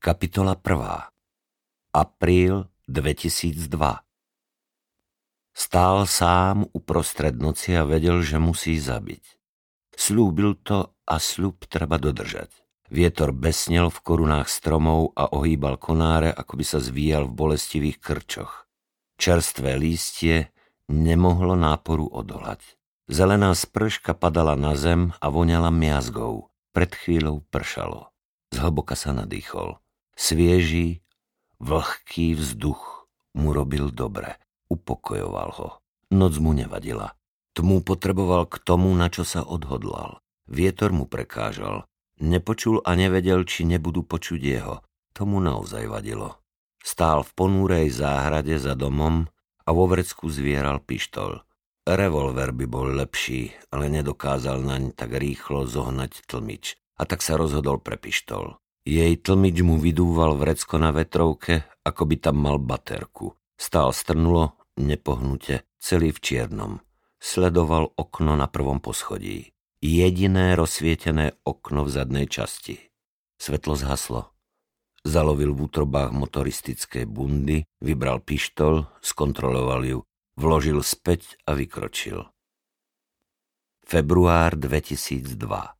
Kapitola 1. Apríl 2002 Stál sám uprostred noci a vedel, že musí zabiť. Slúbil to a sľub treba dodržať. Vietor besnel v korunách stromov a ohýbal konáre, ako by sa zvíjal v bolestivých krčoch. Čerstvé lístie nemohlo náporu odolať. Zelená sprška padala na zem a voňala miazgou. Pred chvíľou pršalo. Zhlboka sa nadýchol. Svieží, vlhký vzduch mu robil dobre, upokojoval ho. Noc mu nevadila. Tmu potreboval k tomu, na čo sa odhodlal. Vietor mu prekážal. Nepočul a nevedel, či nebudú počuť jeho. Tomu naozaj vadilo. Stál v ponúrej záhrade za domom a vo vrecku zvieral pištol. Revolver by bol lepší, ale nedokázal naň tak rýchlo zohnať tlmič a tak sa rozhodol pre pištol. Jej tlmič mu vydúval vrecko na vetrovke, ako by tam mal baterku. Stál strnulo, nepohnute, celý v čiernom. Sledoval okno na prvom poschodí. Jediné rozsvietené okno v zadnej časti. Svetlo zhaslo. Zalovil v útrobách motoristické bundy, vybral pištol, skontroloval ju, vložil späť a vykročil. Február 2002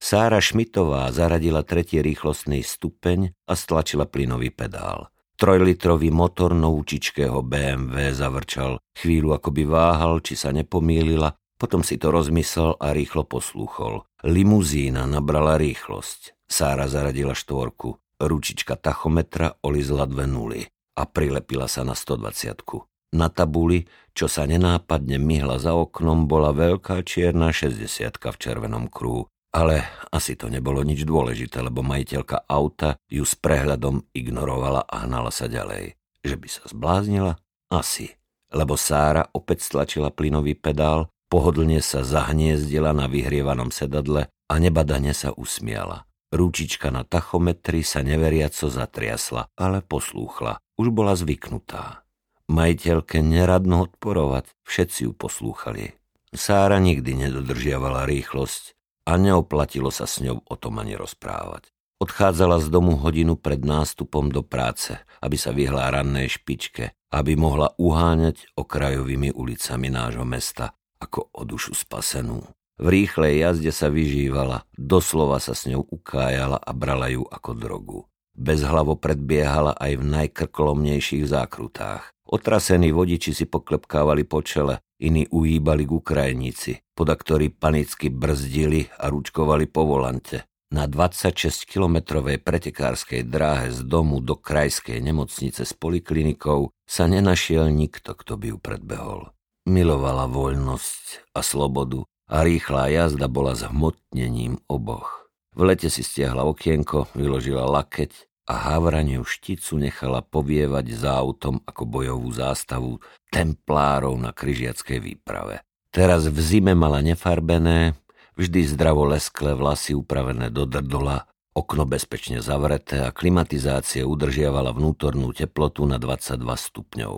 Sára Šmitová zaradila tretí rýchlostný stupeň a stlačila plynový pedál. Trojlitrový motor novúčičkého BMW zavrčal. Chvíľu akoby váhal, či sa nepomýlila, potom si to rozmyslel a rýchlo poslúchol. Limuzína nabrala rýchlosť. Sára zaradila štvorku. Ručička tachometra olizla dve nuly a prilepila sa na 120. Na tabuli, čo sa nenápadne myhla za oknom, bola veľká čierna 60 v červenom kruhu. Ale asi to nebolo nič dôležité, lebo majiteľka auta ju s prehľadom ignorovala a hnala sa ďalej. Že by sa zbláznila? Asi. Lebo Sára opäť stlačila plynový pedál, pohodlne sa zahniezdila na vyhrievanom sedadle a nebadane sa usmiala. Rúčička na tachometri sa neveriaco zatriasla, ale poslúchla. Už bola zvyknutá. Majiteľke neradno odporovať, všetci ju poslúchali. Sára nikdy nedodržiavala rýchlosť, a neoplatilo sa s ňou o tom ani rozprávať. Odchádzala z domu hodinu pred nástupom do práce, aby sa vyhla rannej špičke, aby mohla uháňať okrajovými ulicami nášho mesta ako o dušu spasenú. V rýchlej jazde sa vyžívala, doslova sa s ňou ukájala a brala ju ako drogu. Bezhlavo predbiehala aj v najkrkolomnejších zákrutách. Otrasení vodiči si poklepkávali po čele, iní uhýbali k Ukrajnici, poda ktorí panicky brzdili a ručkovali po volante. Na 26-kilometrovej pretekárskej dráhe z domu do krajskej nemocnice s poliklinikou sa nenašiel nikto, kto by ju predbehol. Milovala voľnosť a slobodu a rýchla jazda bola zhmotnením oboch. V lete si stiahla okienko, vyložila lakeť a havraniu šticu nechala povievať za autom ako bojovú zástavu templárov na kryžiackej výprave. Teraz v zime mala nefarbené, vždy zdravo lesklé vlasy upravené do drdola, okno bezpečne zavreté a klimatizácia udržiavala vnútornú teplotu na 22 stupňov.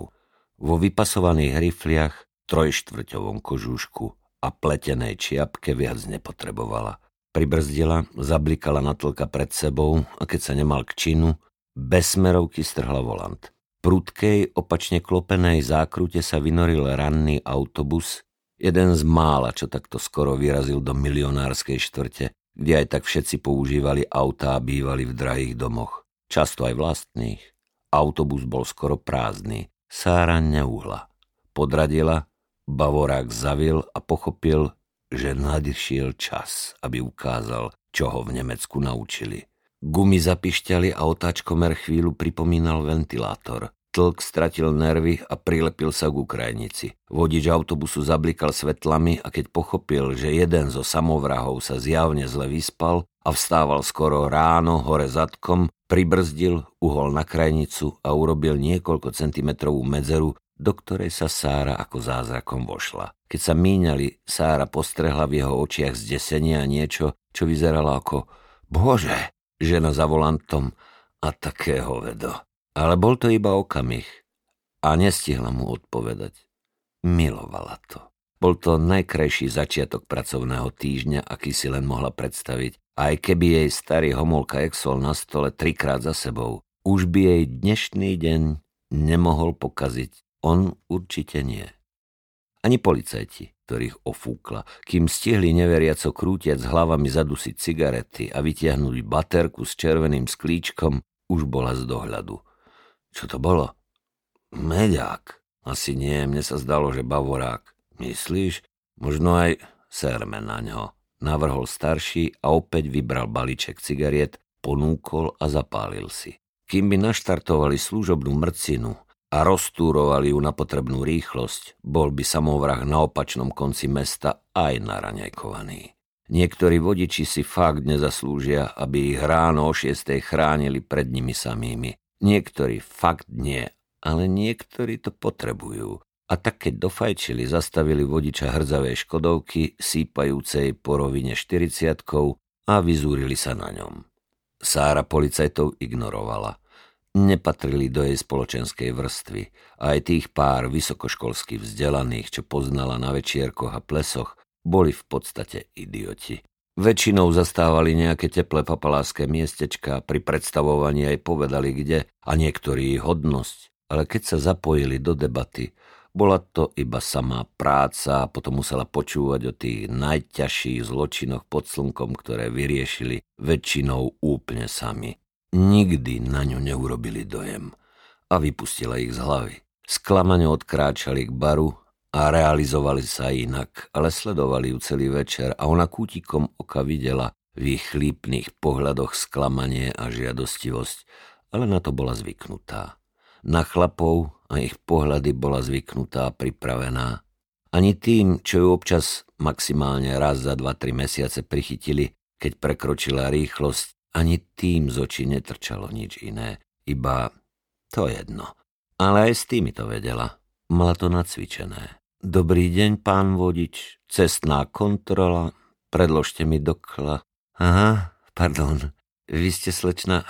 Vo vypasovaných rifliach, trojštvrťovom kožúšku a pletenej čiapke viac nepotrebovala. Pribrzdila, zablikala na tlka pred sebou a keď sa nemal k činu, bez smerovky strhla volant. Prudkej, opačne klopenej zákrute sa vynoril ranný autobus, jeden z mála, čo takto skoro vyrazil do milionárskej štvrte, kde aj tak všetci používali autá a bývali v drahých domoch. Často aj vlastných. Autobus bol skoro prázdny. Sára neuhla. Podradila, Bavorák zavil a pochopil, že nadišiel čas, aby ukázal, čo ho v Nemecku naučili. Gumy zapišťali a otáčkomer chvíľu pripomínal ventilátor. Tlk stratil nervy a prilepil sa k Ukrajnici. Vodič autobusu zablikal svetlami a keď pochopil, že jeden zo samovrahov sa zjavne zle vyspal a vstával skoro ráno hore zadkom, pribrzdil, uhol na krajnicu a urobil niekoľko centimetrovú medzeru, do ktorej sa Sára ako zázrakom vošla. Keď sa míňali, Sára postrehla v jeho očiach zdesenia niečo, čo vyzeralo ako Bože, žena za volantom a takého vedo. Ale bol to iba okamih a nestihla mu odpovedať. Milovala to. Bol to najkrajší začiatok pracovného týždňa, aký si len mohla predstaviť Aj keby jej starý homolka Exol na stole trikrát za sebou, už by jej dnešný deň nemohol pokaziť. On určite nie. Ani policajti, ktorých ofúkla, kým stihli neveriaco krútiať s hlavami zadusiť cigarety a vytiahnuť baterku s červeným sklíčkom, už bola z dohľadu. Čo to bolo? Meďák. Asi nie, mne sa zdalo, že bavorák. Myslíš? Možno aj serme na ňo. Navrhol starší a opäť vybral balíček cigariet, ponúkol a zapálil si. Kým by naštartovali služobnú mrcinu a roztúrovali ju na potrebnú rýchlosť, bol by samovrah na opačnom konci mesta aj naraňajkovaný. Niektorí vodiči si fakt nezaslúžia, aby ich ráno o šiestej chránili pred nimi samými. Niektorí fakt nie, ale niektorí to potrebujú. A tak keď dofajčili, zastavili vodiča hrdzavej škodovky, sípajúcej po rovine 40 a vyzúrili sa na ňom. Sára policajtov ignorovala. Nepatrili do jej spoločenskej vrstvy a aj tých pár vysokoškolsky vzdelaných, čo poznala na večierkoch a plesoch, boli v podstate idioti. Väčšinou zastávali nejaké teplé papaláske miestečka, pri predstavovaní aj povedali kde a niektorí hodnosť, ale keď sa zapojili do debaty, bola to iba samá práca a potom musela počúvať o tých najťažších zločinoch pod slnkom, ktoré vyriešili väčšinou úplne sami. Nikdy na ňu neurobili dojem a vypustila ich z hlavy. Sklamane odkráčali k baru a realizovali sa inak, ale sledovali ju celý večer a ona kútikom oka videla v ich chlípnych pohľadoch sklamanie a žiadostivosť, ale na to bola zvyknutá. Na chlapov a ich pohľady bola zvyknutá a pripravená. Ani tým, čo ju občas maximálne raz za 2-3 mesiace prichytili, keď prekročila rýchlosť, ani tým z očí netrčalo nič iné, iba to jedno. Ale aj s tými to vedela. Mala to nacvičené. Dobrý deň, pán vodič. Cestná kontrola. Predložte mi dokla. Aha, pardon. Vy ste slečna...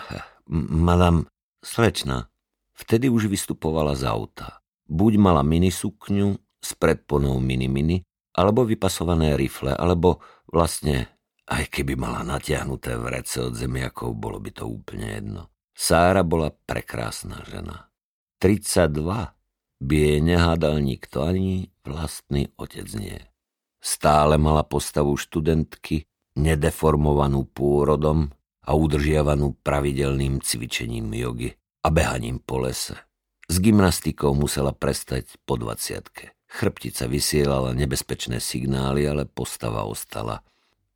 Madam... Slečna. Vtedy už vystupovala z auta. Buď mala minisukňu s predponou mini-mini, alebo vypasované rifle, alebo vlastne aj keby mala natiahnuté vrece od zemiakov, bolo by to úplne jedno. Sára bola prekrásna žena. 32 by jej nehádal nikto, ani vlastný otec nie. Stále mala postavu študentky, nedeformovanú pôrodom a udržiavanú pravidelným cvičením jogy a behaním po lese. S gymnastikou musela prestať po 20. Chrbtica vysielala nebezpečné signály, ale postava ostala –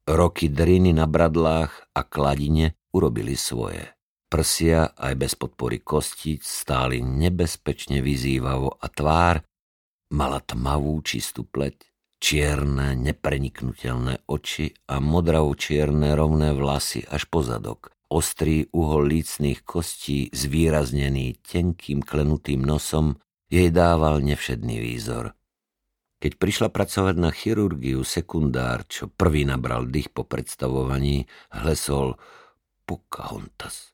Roky driny na bradlách a kladine urobili svoje. Prsia aj bez podpory kostíc stáli nebezpečne vyzývavo a tvár mala tmavú čistú pleť, čierne nepreniknutelné oči a modravo-čierne rovné vlasy až po zadok. Ostrý uhol lícných kostí, zvýraznený tenkým klenutým nosom, jej dával nevšedný výzor. Keď prišla pracovať na chirurgiu sekundár, čo prvý nabral dých po predstavovaní, hlesol Pocahontas.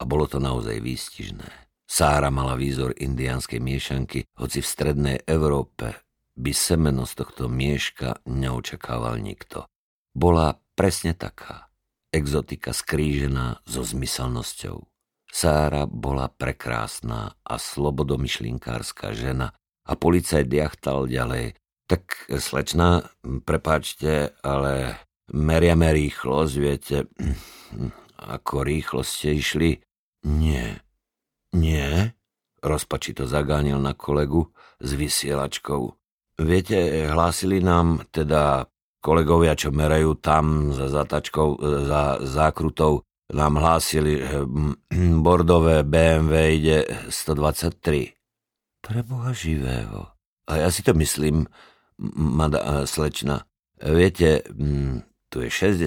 A bolo to naozaj výstižné. Sára mala výzor indianskej miešanky, hoci v strednej Európe by semeno z tohto mieška neočakával nikto. Bola presne taká. Exotika skrížená so zmyselnosťou. Sára bola prekrásna a slobodomyšlinkárska žena, a policajt jachtal ďalej. Tak, slečna, prepáčte, ale meriame rýchlosť, viete, ako rýchlo ste išli? Nie. Nie? Rozpačito zagánil na kolegu s vysielačkou. Viete, hlásili nám teda kolegovia, čo merajú tam za zatačkou, za zákrutou, nám hlásili, bordové BMW ide 123. Pre Boha živého. A ja si to myslím, mada, slečna. Viete, tu je 60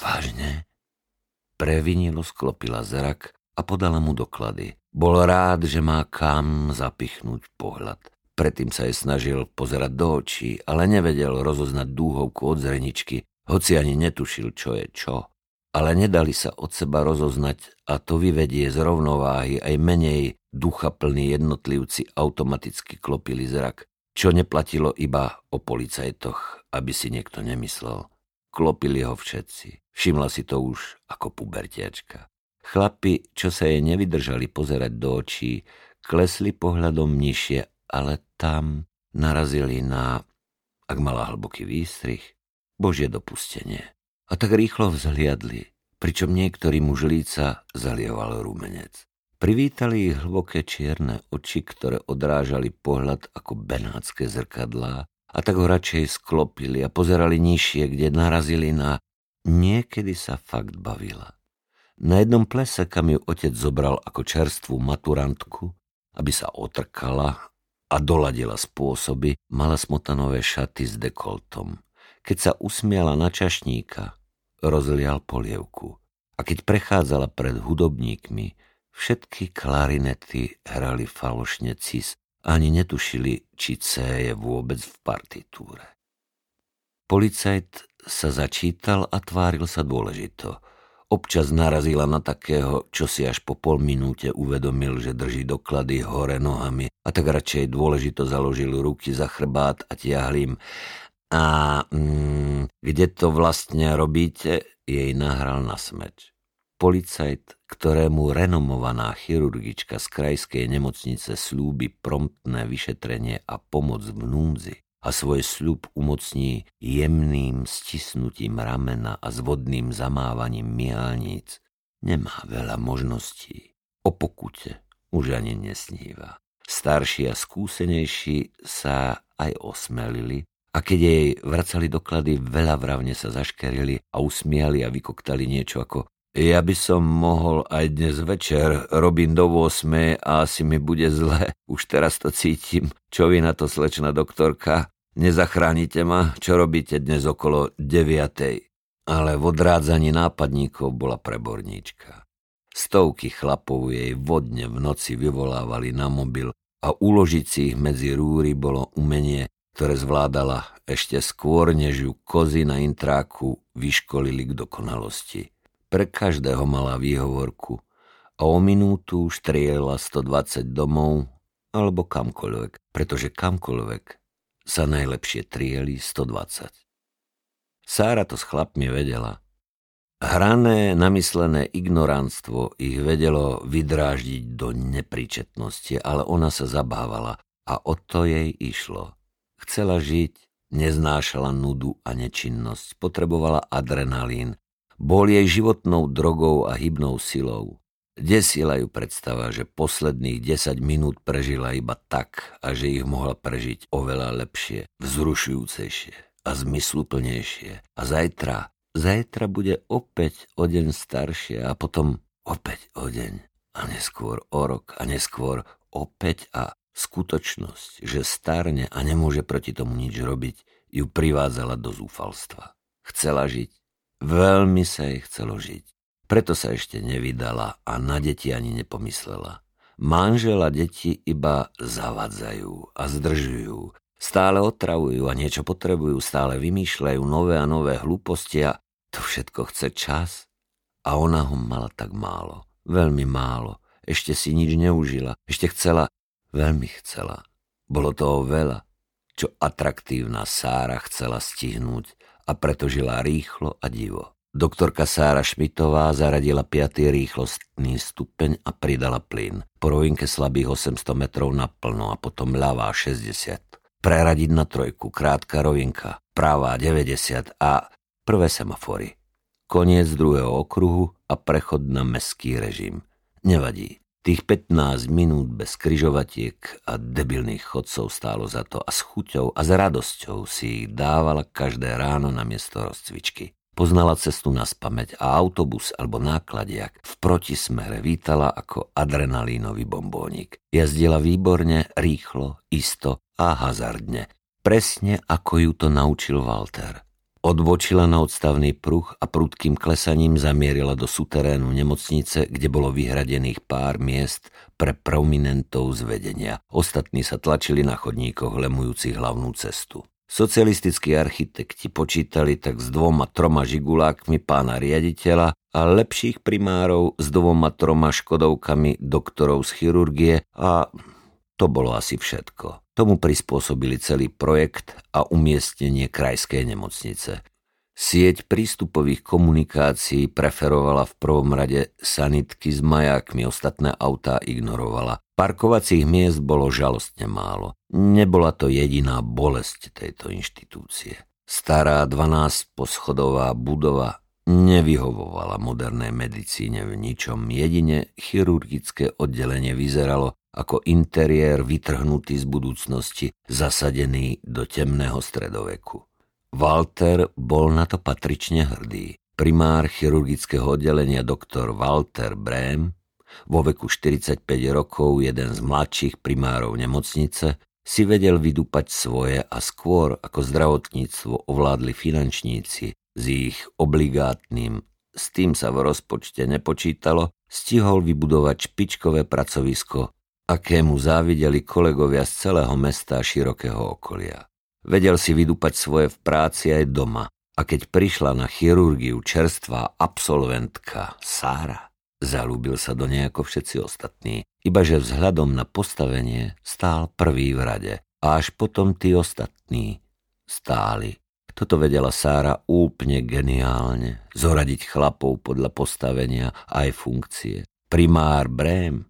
Vážne? Previnilo sklopila zrak a podala mu doklady. Bol rád, že má kam zapichnúť pohľad. Predtým sa jej snažil pozerať do očí, ale nevedel rozoznať dúhovku od zreničky, hoci ani netušil, čo je čo ale nedali sa od seba rozoznať a to vyvedie z rovnováhy aj menej ducha plní jednotlivci automaticky klopili zrak, čo neplatilo iba o policajtoch, aby si niekto nemyslel. klopili ho všetci. Všimla si to už ako pubertiačka. Chlapi, čo sa jej nevydržali pozerať do očí, klesli pohľadom nižšie, ale tam narazili na, ak mala hlboký výstrih, Božie dopustenie. A tak rýchlo vzhliadli, pričom niektorý muž líca zalieval rumenec. Privítali ich hlboké čierne oči, ktoré odrážali pohľad ako benátske zrkadlá a tak ho radšej sklopili a pozerali nižšie, kde narazili na niekedy sa fakt bavila. Na jednom plese, kam ju otec zobral ako čerstvú maturantku, aby sa otrkala a doladila spôsoby, mala smotanové šaty s dekoltom. Keď sa usmiala na čašníka, rozlial polievku. A keď prechádzala pred hudobníkmi, Všetky klarinety hrali falošne cis ani netušili, či C je vôbec v partitúre. Policajt sa začítal a tváril sa dôležito. Občas narazila na takého, čo si až po pol minúte uvedomil, že drží doklady hore nohami a tak radšej dôležito založil ruky za chrbát a tiahli im. A mm, kde to vlastne robíte, jej nahral na smeč. Policajt, ktorému renomovaná chirurgička z krajskej nemocnice slúbi promptné vyšetrenie a pomoc v núdzi a svoj sľub umocní jemným stisnutím ramena a zvodným zamávaním miálnic, nemá veľa možností. O pokute už ani nesníva. Starší a skúsenejší sa aj osmelili a keď jej vracali doklady, veľa vravne sa zaškerili a usmiali a vykoktali niečo ako ja by som mohol aj dnes večer, robím do 8 a asi mi bude zle. Už teraz to cítim. Čo vy na to, slečna doktorka? Nezachránite ma? Čo robíte dnes okolo 9. Ale v odrádzaní nápadníkov bola preborníčka. Stovky chlapov jej vodne v noci vyvolávali na mobil a uložiť si ich medzi rúry bolo umenie, ktoré zvládala ešte skôr, než ju kozy na intráku vyškolili k dokonalosti. Pre každého mala výhovorku a o minútu štriela 120 domov alebo kamkoľvek, pretože kamkoľvek sa najlepšie trieli 120. Sára to s chlapmi vedela. Hrané, namyslené ignoránstvo ich vedelo vydráždiť do nepríčetnosti, ale ona sa zabávala a o to jej išlo. Chcela žiť, neznášala nudu a nečinnosť, potrebovala adrenalín, bol jej životnou drogou a hybnou silou. Desila ju predstava, že posledných 10 minút prežila iba tak a že ich mohla prežiť oveľa lepšie, vzrušujúcejšie a zmysluplnejšie. A zajtra, zajtra bude opäť o deň staršie a potom opäť o deň a neskôr o rok a neskôr opäť a skutočnosť, že starne a nemôže proti tomu nič robiť, ju privádzala do zúfalstva. Chcela žiť, Veľmi sa jej chcelo žiť. Preto sa ešte nevydala a na deti ani nepomyslela. Manžela deti iba zavadzajú a zdržujú. Stále otravujú a niečo potrebujú, stále vymýšľajú nové a nové hlúposti a to všetko chce čas. A ona ho mala tak málo, veľmi málo. Ešte si nič neužila, ešte chcela, veľmi chcela. Bolo toho veľa, čo atraktívna Sára chcela stihnúť a preto žila rýchlo a divo. Doktorka Sára Šmitová zaradila 5. rýchlostný stupeň a pridala plyn. Po rovinke slabých 800 metrov naplno a potom ľavá 60. Preradiť na trojku, krátka rovinka, pravá 90 a prvé semafory. Koniec druhého okruhu a prechod na meský režim. Nevadí. Tých 15 minút bez kryžovatiek a debilných chodcov stálo za to a s chuťou a s radosťou si ich dávala každé ráno na miesto rozcvičky. Poznala cestu na spameť a autobus alebo nákladiak v protismere vítala ako adrenalínový bombónik. Jazdila výborne, rýchlo, isto a hazardne. Presne ako ju to naučil Walter. Odbočila na odstavný pruh a prudkým klesaním zamierila do suterénu nemocnice, kde bolo vyhradených pár miest pre prominentov z vedenia. Ostatní sa tlačili na chodníkoch lemujúcich hlavnú cestu. Socialistickí architekti počítali tak s dvoma troma žigulákmi pána riaditeľa a lepších primárov s dvoma troma škodovkami doktorov z chirurgie a to bolo asi všetko. Tomu prispôsobili celý projekt a umiestnenie krajskej nemocnice. Sieť prístupových komunikácií preferovala v prvom rade sanitky s majákmi, ostatné autá ignorovala. Parkovacích miest bolo žalostne málo. Nebola to jediná bolesť tejto inštitúcie. Stará 12-poschodová budova nevyhovovala modernej medicíne v ničom. Jedine chirurgické oddelenie vyzeralo ako interiér vytrhnutý z budúcnosti, zasadený do temného stredoveku. Walter bol na to patrične hrdý. Primár chirurgického oddelenia doktor Walter Brehm, vo veku 45 rokov jeden z mladších primárov nemocnice, si vedel vydúpať svoje a skôr ako zdravotníctvo ovládli finančníci s ich obligátnym, s tým sa v rozpočte nepočítalo, stihol vybudovať špičkové pracovisko, akému závideli kolegovia z celého mesta a širokého okolia. Vedel si vydúpať svoje v práci aj doma a keď prišla na chirurgiu čerstvá absolventka Sára, zalúbil sa do nej ako všetci ostatní, ibaže vzhľadom na postavenie stál prvý v rade a až potom tí ostatní stáli. Toto vedela Sára úplne geniálne, zoradiť chlapov podľa postavenia aj funkcie. Primár Brém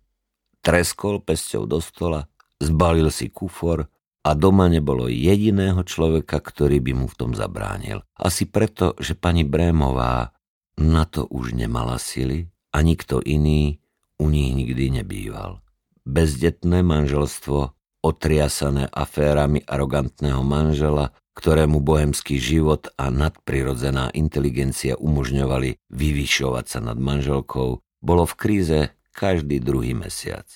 treskol pesťou do stola, zbalil si kufor a doma nebolo jediného človeka, ktorý by mu v tom zabránil. Asi preto, že pani Brémová na to už nemala sily a nikto iný u nich nikdy nebýval. Bezdetné manželstvo, otriasané aférami arogantného manžela, ktorému bohemský život a nadprirodzená inteligencia umožňovali vyvyšovať sa nad manželkou, bolo v kríze každý druhý mesiac.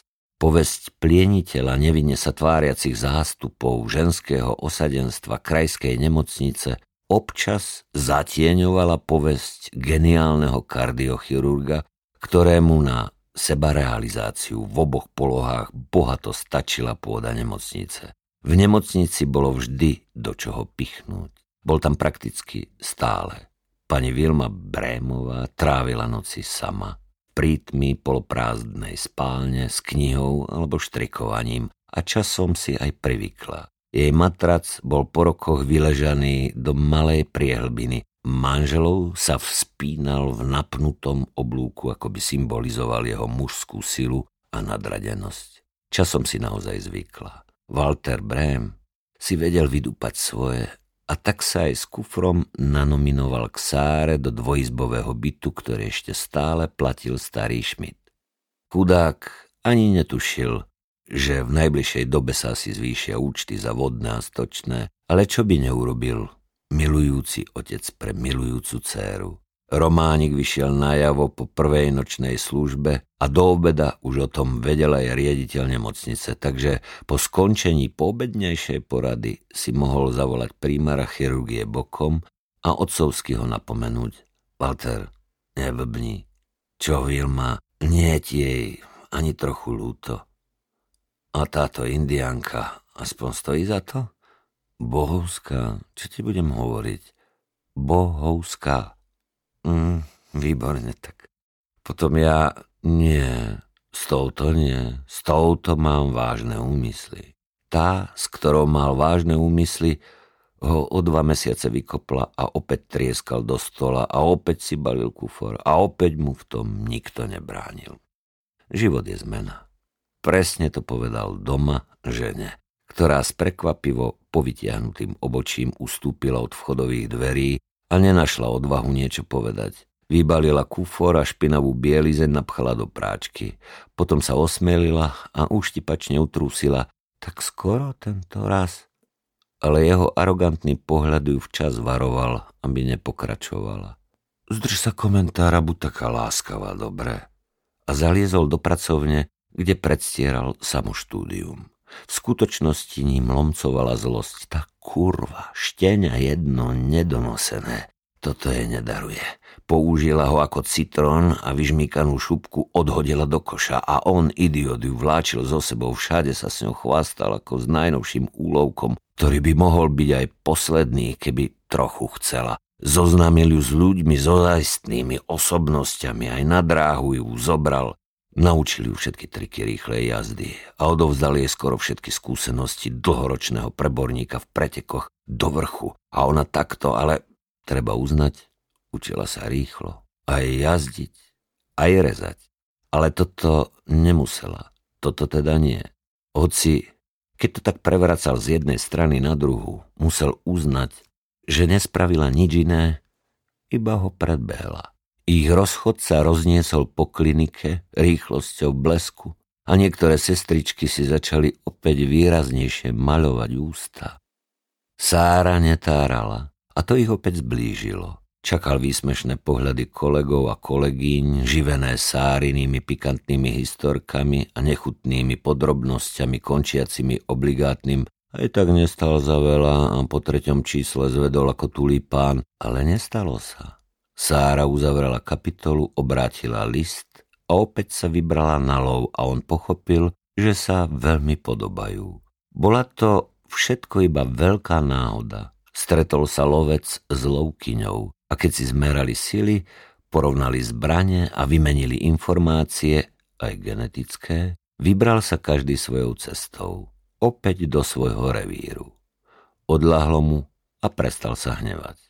Povesť plieniteľa nevinne sa tváriacich zástupov ženského osadenstva krajskej nemocnice občas zatieňovala povesť geniálneho kardiochirurga, ktorému na sebarealizáciu v oboch polohách bohato stačila pôda nemocnice. V nemocnici bolo vždy do čoho pichnúť. Bol tam prakticky stále. Pani Vilma Brémová trávila noci sama prítmi poloprázdnej spálne s knihou alebo štrikovaním a časom si aj privykla. Jej matrac bol po rokoch vyležaný do malej priehlbiny. Manželov sa vspínal v napnutom oblúku, ako by symbolizoval jeho mužskú silu a nadradenosť. Časom si naozaj zvykla. Walter Brehm si vedel vydúpať svoje a tak sa aj s kufrom nanominoval k Sáre do dvojizbového bytu, ktorý ešte stále platil starý Šmit. Chudák ani netušil, že v najbližšej dobe sa si zvýšia účty za vodné a stočné, ale čo by neurobil milujúci otec pre milujúcu dceru. Románik vyšiel najavo po prvej nočnej službe a do obeda už o tom vedel aj riediteľ nemocnice, takže po skončení poobednejšej porady si mohol zavolať prímara chirurgie bokom a otcovsky ho napomenúť. Walter, neblbni. Čo Vilma, nie jej ani trochu lúto. A táto indianka aspoň stojí za to? Bohovská, čo ti budem hovoriť? Bohovská. Mm, výborne, tak. Potom ja, nie, s touto nie, s touto mám vážne úmysly. Tá, s ktorou mal vážne úmysly, ho o dva mesiace vykopla a opäť trieskal do stola a opäť si balil kufor a opäť mu v tom nikto nebránil. Život je zmena. Presne to povedal doma žene, ktorá s prekvapivo povytiahnutým obočím ustúpila od vchodových dverí a nenašla odvahu niečo povedať. Vybalila kufor a špinavú bielizeň napchala do práčky. Potom sa osmelila a uštipačne utrúsila. Tak skoro tento raz. Ale jeho arogantný pohľad ju včas varoval, aby nepokračovala. Zdrž sa komentára, buď taká láskavá, dobre. A zaliezol do pracovne, kde predstieral samoštúdium. V skutočnosti ním lomcovala zlosť. Tá kurva, štenia jedno nedonosené. Toto je nedaruje. Použila ho ako citrón a vyžmíkanú šupku odhodila do koša a on, idiot, ju vláčil so sebou, všade sa s ňou chvastal ako s najnovším úlovkom, ktorý by mohol byť aj posledný, keby trochu chcela. Zoznámil ju s ľuďmi, so zajstnými osobnosťami, aj na dráhu ju zobral Naučili ju všetky triky rýchlej jazdy a odovzdali jej skoro všetky skúsenosti dlhoročného preborníka v pretekoch do vrchu. A ona takto, ale treba uznať, učila sa rýchlo. Aj jazdiť, aj rezať. Ale toto nemusela. Toto teda nie. Hoci, keď to tak prevracal z jednej strany na druhú, musel uznať, že nespravila nič iné, iba ho predbehla. Ich rozchod sa rozniesol po klinike rýchlosťou blesku a niektoré sestričky si začali opäť výraznejšie maľovať ústa. Sára netárala a to ich opäť zblížilo. Čakal výsmešné pohľady kolegov a kolegyň, živené sárinými pikantnými historkami a nechutnými podrobnosťami končiacimi obligátnym aj tak nestal za veľa a po treťom čísle zvedol ako tulipán, ale nestalo sa. Sára uzavrela kapitolu, obrátila list a opäť sa vybrala na lov a on pochopil, že sa veľmi podobajú. Bola to všetko iba veľká náhoda. Stretol sa lovec s lovkyňou a keď si zmerali sily, porovnali zbranie a vymenili informácie, aj genetické, vybral sa každý svojou cestou, opäť do svojho revíru. Odlahlo mu a prestal sa hnevať.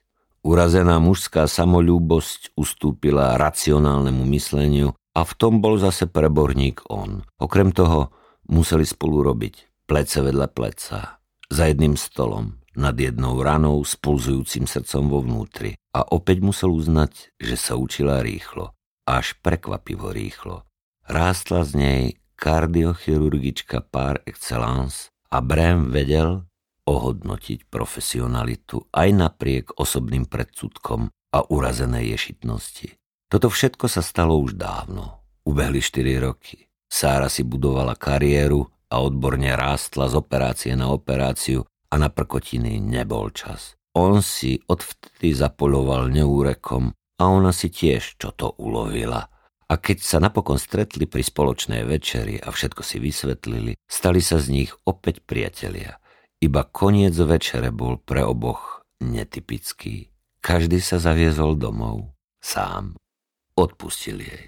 Urazená mužská samolúbosť ustúpila racionálnemu mysleniu a v tom bol zase preborník on. Okrem toho museli spolu robiť plece vedľa pleca, za jedným stolom, nad jednou ranou s pulzujúcim srdcom vo vnútri a opäť musel uznať, že sa učila rýchlo, až prekvapivo rýchlo. Rástla z nej kardiochirurgička par excellence a Brem vedel ohodnotiť profesionalitu aj napriek osobným predsudkom a urazenej ješitnosti. Toto všetko sa stalo už dávno. Ubehli 4 roky. Sára si budovala kariéru a odborne rástla z operácie na operáciu a na prkotiny nebol čas. On si odvtedy zapoloval neúrekom a ona si tiež čo to ulovila. A keď sa napokon stretli pri spoločnej večeri a všetko si vysvetlili, stali sa z nich opäť priatelia. Iba koniec večere bol pre oboch netypický. Každý sa zaviezol domov. Sám. Odpustili jej.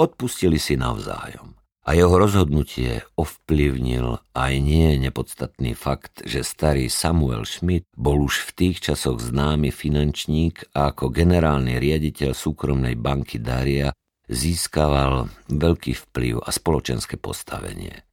Odpustili si navzájom a jeho rozhodnutie ovplyvnil aj nie nepodstatný fakt, že starý Samuel Schmidt bol už v tých časoch známy finančník a ako generálny riaditeľ súkromnej banky Daria získaval veľký vplyv a spoločenské postavenie.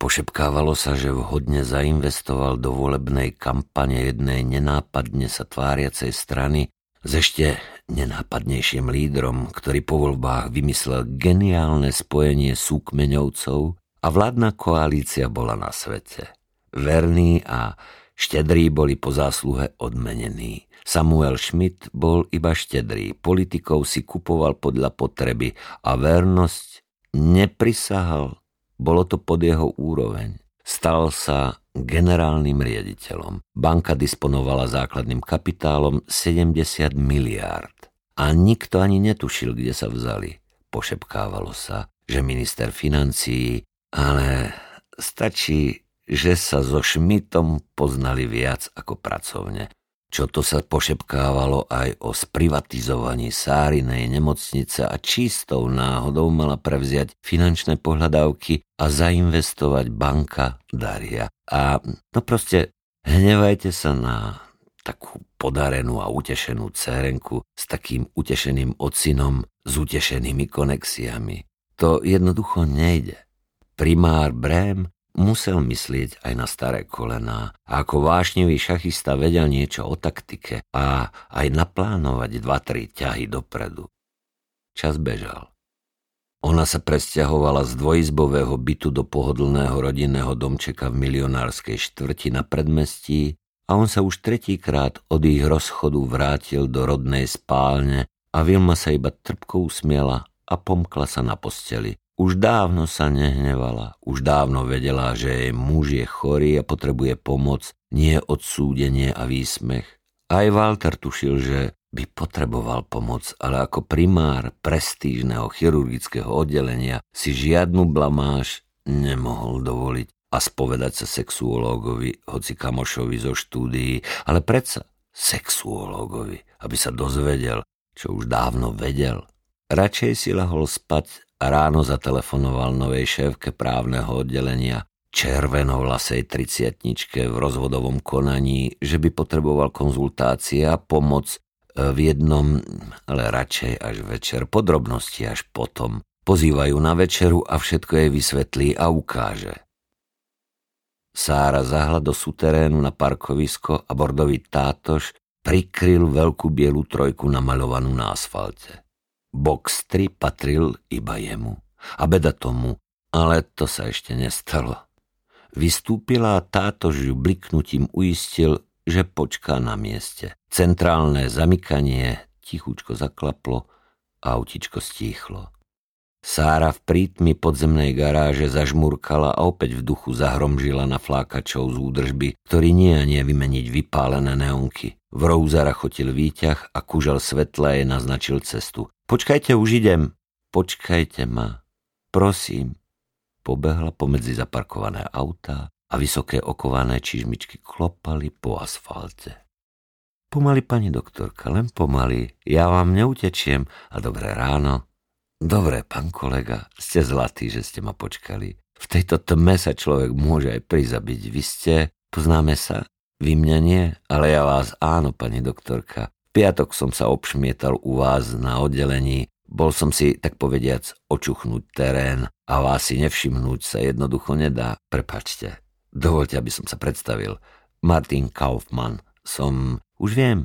Pošepkávalo sa, že vhodne zainvestoval do volebnej kampane jednej nenápadne sa tváriacej strany s ešte nenápadnejším lídrom, ktorý po voľbách vymyslel geniálne spojenie súkmeňovcov a vládna koalícia bola na svete. Verní a štedrí boli po zásluhe odmenení. Samuel Schmidt bol iba štedrý, politikov si kupoval podľa potreby a vernosť neprisahal, bolo to pod jeho úroveň. Stal sa generálnym riaditeľom. Banka disponovala základným kapitálom 70 miliárd. A nikto ani netušil, kde sa vzali. Pošepkávalo sa, že minister financií, ale stačí, že sa so Šmitom poznali viac ako pracovne čo to sa pošepkávalo aj o sprivatizovaní Sárinej nemocnice a čistou náhodou mala prevziať finančné pohľadávky a zainvestovať banka Daria. A no proste hnevajte sa na takú podarenú a utešenú cérenku s takým utešeným ocinom s utešenými konexiami. To jednoducho nejde. Primár Brém Musel myslieť aj na staré kolená a ako vášnivý šachista vedel niečo o taktike a aj naplánovať dva, tri ťahy dopredu. Čas bežal. Ona sa presťahovala z dvojizbového bytu do pohodlného rodinného domčeka v milionárskej štvrti na predmestí a on sa už tretíkrát od ich rozchodu vrátil do rodnej spálne a Vilma sa iba trpko usmiela a pomkla sa na posteli, už dávno sa nehnevala, už dávno vedela, že jej muž je chorý a potrebuje pomoc, nie odsúdenie a výsmech. Aj Walter tušil, že by potreboval pomoc, ale ako primár prestížneho chirurgického oddelenia si žiadnu blamáž nemohol dovoliť a spovedať sa sexuológovi, hoci kamošovi zo štúdií, ale predsa sexuológovi, aby sa dozvedel, čo už dávno vedel. Radšej si lahol spať a ráno zatelefonoval novej šéfke právneho oddelenia červenovlasej triciatničke v rozvodovom konaní, že by potreboval konzultácie a pomoc v jednom, ale radšej až večer, podrobnosti až potom. Pozývajú na večeru a všetko jej vysvetlí a ukáže. Sára zahla do suterénu na parkovisko a bordový tátoš prikryl veľkú bielu trojku namaľovanú na asfalte. Box 3 patril iba jemu. A beda tomu, ale to sa ešte nestalo. Vystúpila a táto ju bliknutím uistil, že počká na mieste. Centrálne zamykanie tichúčko zaklaplo autičko stíchlo. Sára v prítmi podzemnej garáže zažmurkala a opäť v duchu zahromžila na flákačov z údržby, ktorý nie a nie vymeniť vypálené neonky. V rouzara chotil výťah a kužel svetla jej naznačil cestu. Počkajte, už idem. Počkajte ma. Prosím. Pobehla pomedzi zaparkované autá a vysoké okované čižmičky klopali po asfalte. Pomaly, pani doktorka, len pomaly. Ja vám neutečiem a dobré ráno. Dobre, pán kolega, ste zlatý, že ste ma počkali. V tejto tme sa človek môže aj prizabiť. Vy ste, poznáme sa? Vy mňa nie, ale ja vás áno, pani doktorka. Piatok som sa obšmietal u vás na oddelení. Bol som si, tak povediac, očuchnúť terén a vás si nevšimnúť sa jednoducho nedá. Prepačte. Dovolte, aby som sa predstavil. Martin Kaufmann. Som, už viem,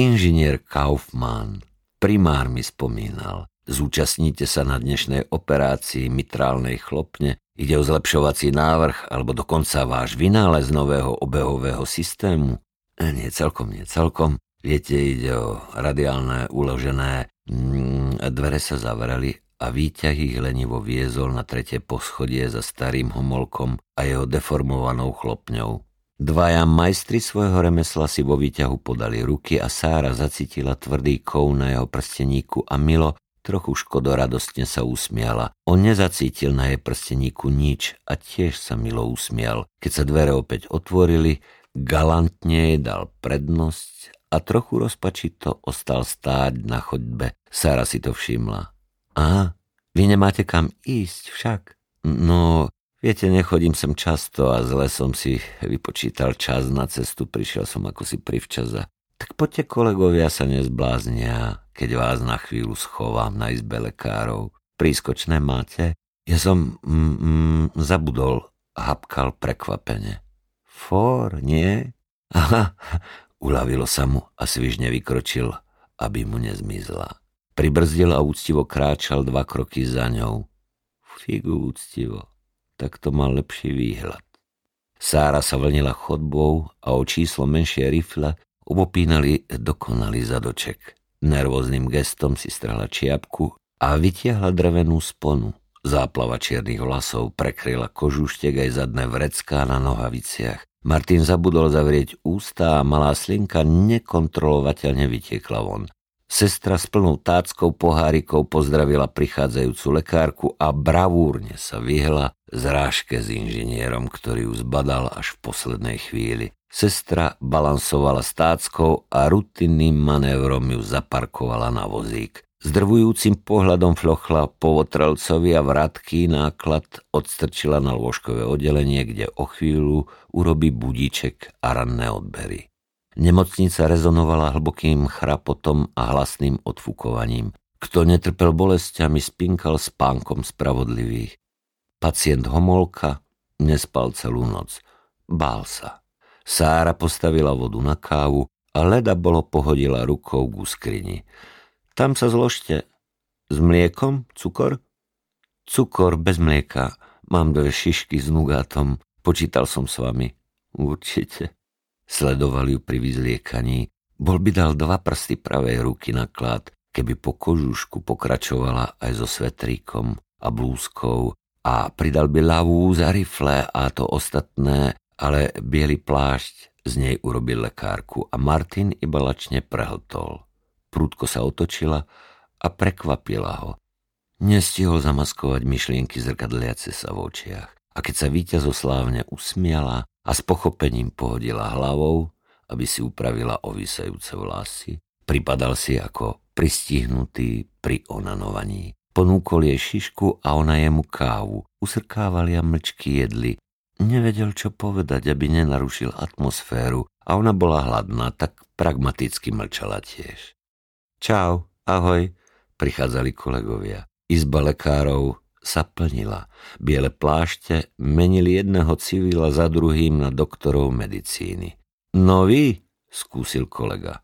inžinier Kaufmann. Primár mi spomínal. Zúčastníte sa na dnešnej operácii mitrálnej chlopne, ide o zlepšovací návrh alebo dokonca váš vynález nového obehového systému? E, nie celkom, nie celkom. Viete, ide o radiálne uložené... Mm, dvere sa zavreli a výťah ich lenivo viezol na tretie poschodie za starým homolkom a jeho deformovanou chlopňou. Dvaja majstri svojho remesla si vo výťahu podali ruky a Sára zacítila tvrdý kov na jeho prsteníku a Milo Trochu škodoradostne sa usmiala. On nezacítil na jej prsteníku nič a tiež sa milo usmial. Keď sa dvere opäť otvorili, galantne jej dal prednosť a trochu rozpačito ostal stáť na chodbe. Sara si to všimla. Aha, vy nemáte kam ísť však? No, viete, nechodím sem často a zle som si vypočítal čas na cestu, prišiel som ako si privčas tak poďte kolegovia sa nezbláznia, keď vás na chvíľu schovám na izbe lekárov. Prískočné máte? Ja som mm, mm, zabudol, hapkal prekvapene. For, nie? Aha, uľavilo sa mu a svižne vykročil, aby mu nezmizla. Pribrzdil a úctivo kráčal dva kroky za ňou. Figu úctivo, tak to mal lepší výhľad. Sára sa vlnila chodbou a o číslo menšie rifle Obopínali dokonalý zadoček. Nervóznym gestom si strhla čiapku a vytiahla drevenú sponu. Záplava čiernych vlasov prekryla kožuštek aj zadné vrecká na nohaviciach. Martin zabudol zavrieť ústa a malá slinka nekontrolovateľne vytiekla von. Sestra s plnou táckou pohárikou pozdravila prichádzajúcu lekárku a bravúrne sa vyhla zrážke s inžinierom, ktorý ju zbadal až v poslednej chvíli. Sestra balansovala stáckou a rutinným manévrom ju zaparkovala na vozík. S drvujúcim pohľadom flochla po votrelcovi a vratký náklad odstrčila na lôžkové oddelenie, kde o chvíľu urobí budíček a ranné odbery. Nemocnica rezonovala hlbokým chrapotom a hlasným odfúkovaním. Kto netrpel bolestiami, spinkal spánkom spravodlivých. Pacient Homolka nespal celú noc. Bál sa. Sára postavila vodu na kávu a leda bolo pohodila rukou ku skrini. Tam sa zložte. S mliekom? Cukor? Cukor bez mlieka. Mám dve šišky s nugátom. Počítal som s vami. Určite. Sledoval ju pri vyzliekaní. Bol by dal dva prsty pravej ruky na klad, keby po kožušku pokračovala aj so svetríkom a blúzkou a pridal by ľavú za rifle a to ostatné ale biely plášť z nej urobil lekárku a Martin iba lačne prehltol. Prúdko sa otočila a prekvapila ho. Nestihol zamaskovať myšlienky zrkadliace sa v očiach. A keď sa víťazoslávne usmiala a s pochopením pohodila hlavou, aby si upravila ovisajúce vlasy, pripadal si ako pristihnutý pri onanovaní. Ponúkol jej šišku a ona jemu kávu. Usrkávali a mlčky jedli, Nevedel, čo povedať, aby nenarušil atmosféru a ona bola hladná, tak Pragmaticky mlčala tiež. Čau, ahoj, prichádzali kolegovia. Izba lekárov sa plnila. Biele plášte menili jedného civila za druhým na doktorov medicíny. No vy, skúsil kolega.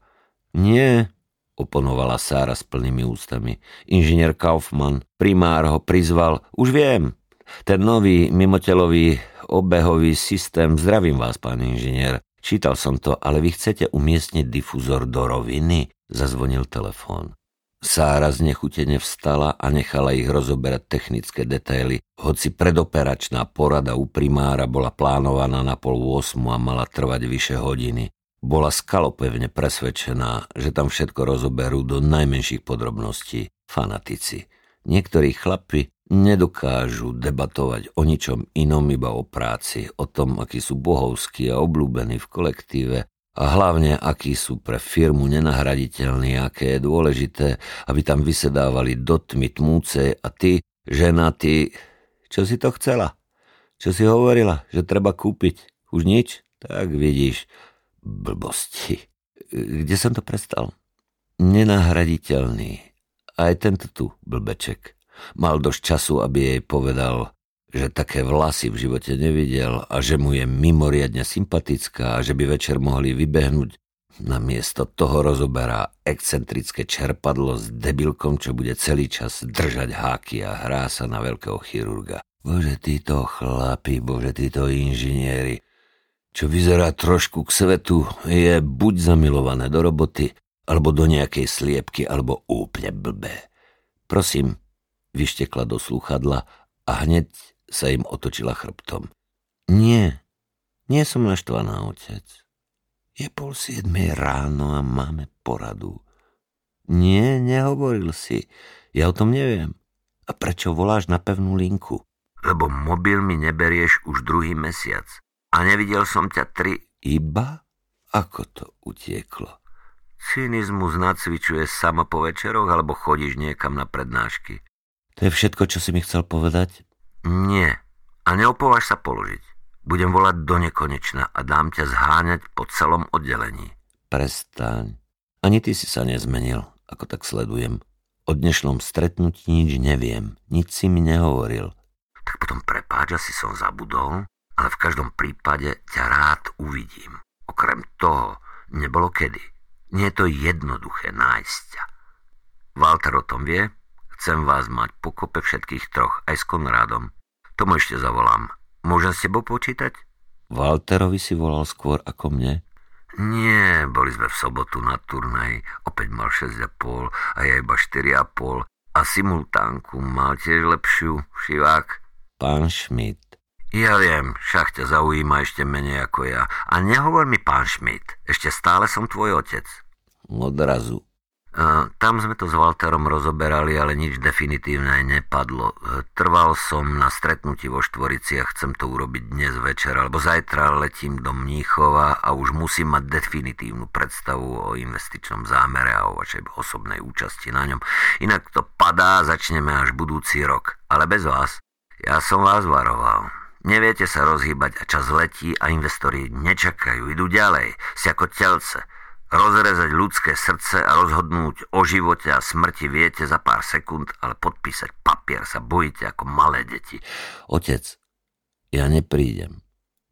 Nie, oponovala Sára s plnými ústami. Inžinier Kaufmann, primár ho prizval. Už viem, ten nový mimotelový obehový systém. Zdravím vás, pán inžinier. Čítal som to, ale vy chcete umiestniť difuzor do roviny? Zazvonil telefón. Sára znechutene vstala a nechala ich rozoberať technické detaily, hoci predoperačná porada u primára bola plánovaná na pol 8 a mala trvať vyše hodiny. Bola skalopevne presvedčená, že tam všetko rozoberú do najmenších podrobností. Fanatici. Niektorí chlapi nedokážu debatovať o ničom inom iba o práci, o tom, akí sú bohovskí a obľúbení v kolektíve a hlavne, akí sú pre firmu nenahraditeľní, aké je dôležité, aby tam vysedávali do tmy tmúcej a ty, žena, ty, čo si to chcela? Čo si hovorila, že treba kúpiť? Už nič? Tak vidíš, blbosti. Kde som to prestal? Nenahraditeľný. Aj tento tu, blbeček. Mal dosť času, aby jej povedal, že také vlasy v živote nevidel a že mu je mimoriadne sympatická a že by večer mohli vybehnúť. Namiesto toho rozoberá excentrické čerpadlo s debilkom, čo bude celý čas držať háky a hrá sa na veľkého chirurga. Bože, títo chlapi, bože, títo inžinieri, čo vyzerá trošku k svetu, je buď zamilované do roboty, alebo do nejakej sliepky, alebo úplne blbé. Prosím, vyštekla do slúchadla a hneď sa im otočila chrbtom. Nie, nie som naštvaná, otec. Je pol siedmej ráno a máme poradu. Nie, nehovoril si. Ja o tom neviem. A prečo voláš na pevnú linku? Lebo mobil mi neberieš už druhý mesiac. A nevidel som ťa tri... Iba? Ako to utieklo? Cynizmus nacvičuje sama po večeroch alebo chodíš niekam na prednášky? To je všetko, čo si mi chcel povedať? Nie. A neopováž sa položiť. Budem volať do nekonečna a dám ťa zháňať po celom oddelení. Prestaň. Ani ty si sa nezmenil, ako tak sledujem. O dnešnom stretnutí nič neviem. Nič si mi nehovoril. Tak potom prepáč, si som zabudol, ale v každom prípade ťa rád uvidím. Okrem toho, nebolo kedy. Nie je to jednoduché nájsť ťa. Walter o tom vie, Chcem vás mať pokope všetkých troch, aj s Konrádom. Tomu ešte zavolám. Môžem s tebou počítať? Walterovi si volal skôr ako mne. Nie, boli sme v sobotu na turnej, opäť mal 6,5 a ja iba 4,5 a simultánku mal tiež lepšiu, šivák. Pán Schmidt. Ja viem, však ťa zaujíma ešte menej ako ja. A nehovor mi, pán Schmidt, ešte stále som tvoj otec. Odrazu. Tam sme to s Walterom rozoberali, ale nič definitívne nepadlo. Trval som na stretnutí vo Štvorici a chcem to urobiť dnes večer, alebo zajtra letím do Mníchova a už musím mať definitívnu predstavu o investičnom zámere a o vašej osobnej účasti na ňom. Inak to padá, začneme až budúci rok. Ale bez vás. Ja som vás varoval. Neviete sa rozhýbať a čas letí a investori nečakajú, idú ďalej. Si ako telce. Rozrezať ľudské srdce a rozhodnúť o živote a smrti viete za pár sekúnd, ale podpísať papier sa bojíte ako malé deti. Otec, ja neprídem.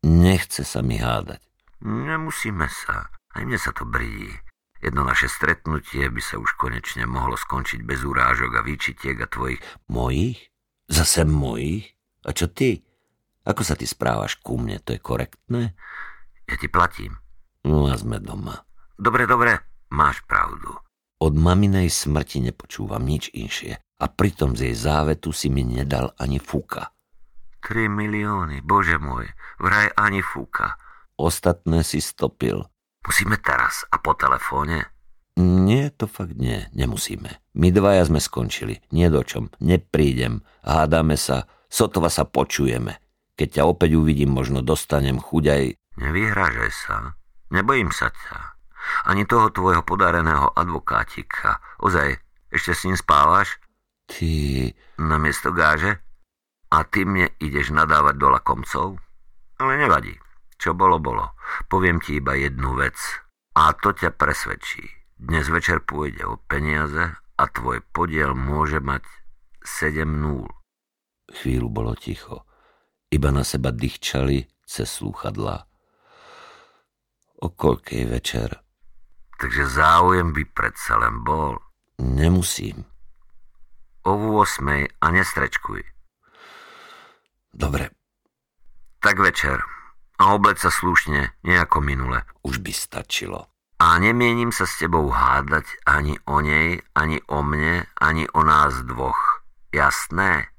Nechce sa mi hádať. Nemusíme sa. Aj mne sa to brídi. Jedno naše stretnutie by sa už konečne mohlo skončiť bez urážok a výčitiek a tvojich... Mojich? Zase mojich? A čo ty? Ako sa ty správaš ku mne? To je korektné? Ja ti platím. No a sme doma. Dobre, dobre, máš pravdu. Od maminej smrti nepočúvam nič inšie a pritom z jej závetu si mi nedal ani fúka. Tri milióny, bože môj, vraj ani fúka. Ostatné si stopil. Musíme teraz a po telefóne? Nie, to fakt nie, nemusíme. My dvaja sme skončili, nie do čom, neprídem, hádame sa, sotva sa počujeme. Keď ťa opäť uvidím, možno dostanem chuť aj... Nevyhrážaj sa, nebojím sa ťa. Ani toho tvojho podareného advokátika. Ozaj, ešte s ním spávaš? Ty... Na miesto gáže? A ty mne ideš nadávať do lakomcov? Ale nevadí. Čo bolo, bolo. Poviem ti iba jednu vec. A to ťa presvedčí. Dnes večer pôjde o peniaze a tvoj podiel môže mať 7 nul. Chvíľu bolo ticho. Iba na seba dýchčali cez slúchadlá. O koľkej večer? Takže záujem by predsa len bol. Nemusím. O 8 a nestrečkuj. Dobre. Tak večer. A obleď sa slušne, nejako minule. Už by stačilo. A nemienim sa s tebou hádať ani o nej, ani o mne, ani o nás dvoch. Jasné?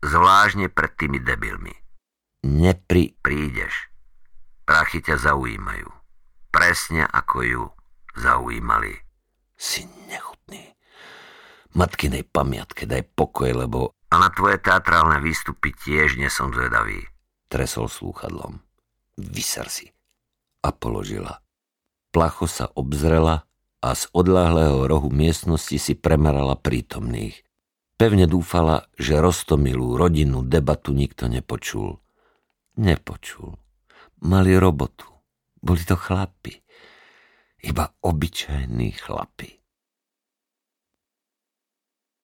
Zvláštne pred tými debilmi. Nepri... Prídeš. Prachy ťa zaujímajú. Presne ako ju zaujímali. Si nechutný. Matkinej pamiatke daj pokoj, lebo... A na tvoje teatrálne výstupy tiež nesom zvedavý. Tresol slúchadlom. Vyser si. A položila. Placho sa obzrela a z odláhlého rohu miestnosti si premerala prítomných. Pevne dúfala, že roztomilú rodinnú debatu nikto nepočul. Nepočul. Mali robotu. Boli to chlapi. Iba obyčajní chlapi.